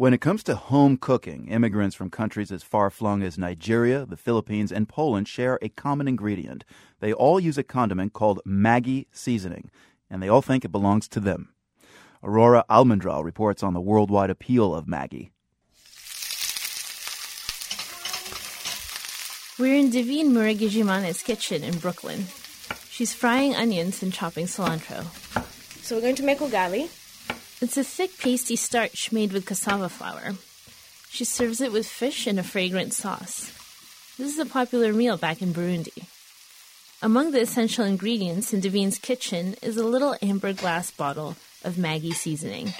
When it comes to home cooking, immigrants from countries as far flung as Nigeria, the Philippines, and Poland share a common ingredient. They all use a condiment called Maggi seasoning, and they all think it belongs to them. Aurora Almendral reports on the worldwide appeal of Maggi. We're in Divine Muregijimane's kitchen in Brooklyn. She's frying onions and chopping cilantro. So we're going to make ugali. It's a thick, pasty starch made with cassava flour. She serves it with fish and a fragrant sauce. This is a popular meal back in Burundi. Among the essential ingredients in Devine's kitchen is a little amber glass bottle of Maggi seasoning.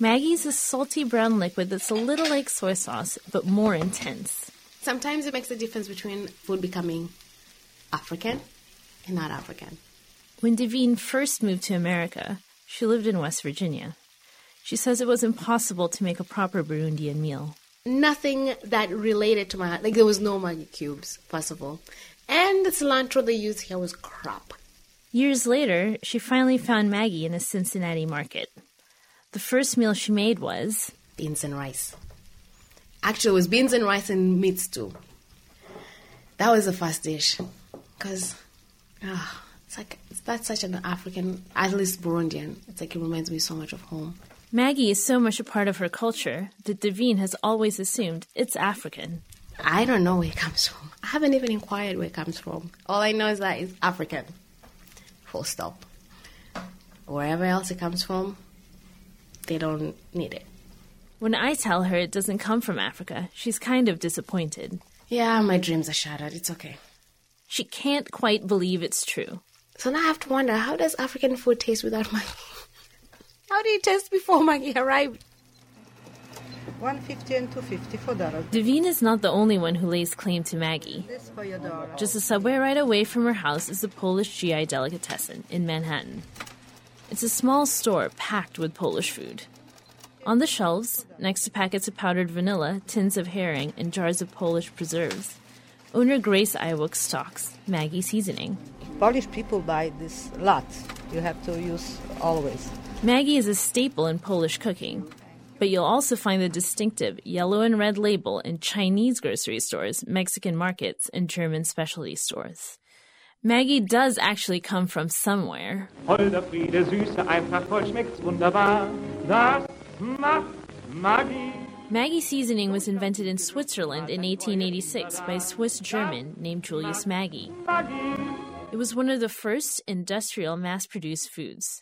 Maggi is a salty brown liquid that's a little like soy sauce, but more intense. Sometimes it makes a difference between food becoming African and not African. When Devine first moved to America, she lived in West Virginia. She says it was impossible to make a proper Burundian meal. Nothing that related to my like there was no Maggi cubes, first of all. And the cilantro they used here was crap. Years later, she finally found Maggi in a Cincinnati market. The first meal she made was beans and rice. Actually, it was beans and rice and meat stew. That was the first dish. Because, oh, ah. It's like that's such an African, at least Burundian. It's like it reminds me so much of home. Maggi is so much a part of her culture that Divine has always assumed it's African. I don't know where it comes from. I haven't even inquired where it comes from. All I know is that it's African. Full stop. Wherever else it comes from, they don't need it. When I tell her it doesn't come from Africa, she's kind of disappointed. Yeah, my dreams are shattered. It's okay. She can't quite believe it's true. So now I have to wonder how does African food taste without Maggi? how did it taste before Maggi arrived? 150 and 250 for Dara. Divine is not the only one who lays claim to Maggi. This for your Just a subway ride away from her house is the Polish GI delicatessen in Manhattan. It's a small store packed with Polish food. On the shelves, next to packets of powdered vanilla, tins of herring, and jars of Polish preserves, owner Grace Iwook stocks Maggi seasoning. Polish people buy this a lot. You have to use always. Maggi is a staple in Polish cooking, but you'll also find the distinctive yellow and red label in Chinese grocery stores, Mexican markets, and German specialty stores. Maggi does actually come from somewhere. Holder Friede, Süße, einfach voll schmeckt's wunderbar. Das macht Maggi. Maggi seasoning was invented in Switzerland in 1886 by a Swiss German named Julius Maggi. It was one of the first industrial mass produced foods.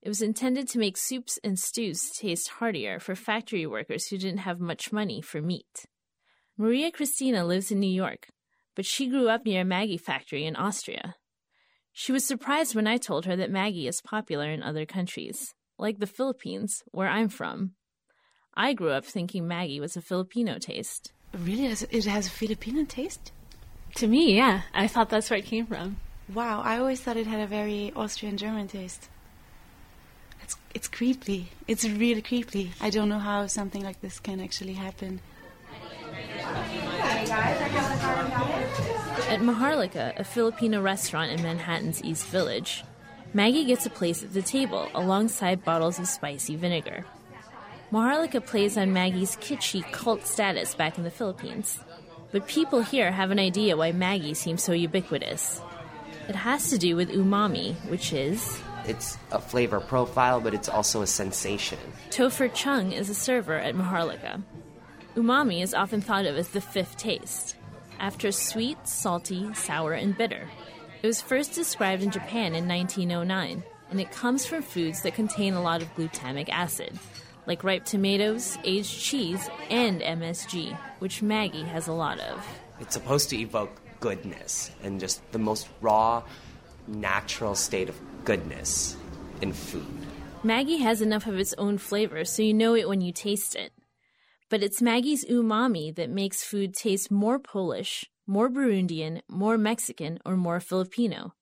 It was intended to make soups and stews taste heartier for factory workers who didn't have much money for meat. Maria Christina lives in New York, but she grew up near a Maggi factory in Austria. She was surprised when I told her that Maggi is popular in other countries, like the Philippines, where I'm from. I grew up thinking Maggi was a Filipino taste. Really? It has a Filipino taste? To me, yeah. I thought that's where it came from. Wow, I always thought it had a very Austrian German taste. It's it's creepy. It's really creepy. I don't know how something like this can actually happen. At Maharlika, a Filipino restaurant in Manhattan's East Village, Maggi gets a place at the table alongside bottles of spicy vinegar. Maharlika plays on Maggi's kitschy cult status back in the Philippines. But people here have an idea why Maggi seems so ubiquitous. It has to do with umami, which is it's a flavor profile, but it's also a sensation. Topher Chung is a server at Maharlika. Umami is often thought of as the fifth taste, after sweet, salty, sour, and bitter. It was first described in Japan in 1909, and it comes from foods that contain a lot of glutamic acid, like ripe tomatoes, aged cheese, and MSG, which Maggi has a lot of. It's supposed to evoke goodness and just the most raw, natural state of goodness in food. Maggi has enough of its own flavor, so you know it when you taste it. But it's Maggi's umami that makes food taste more Polish, more Burundian, more Mexican, or more Filipino.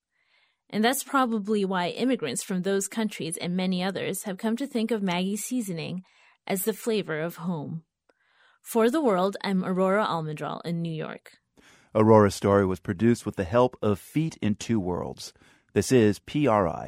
And that's probably why immigrants from those countries and many others have come to think of Maggi seasoning as the flavor of home. For the World, I'm Aurora Almendral in New York. Aurora's story was produced with the help of Feet in Two Worlds. This is PRI.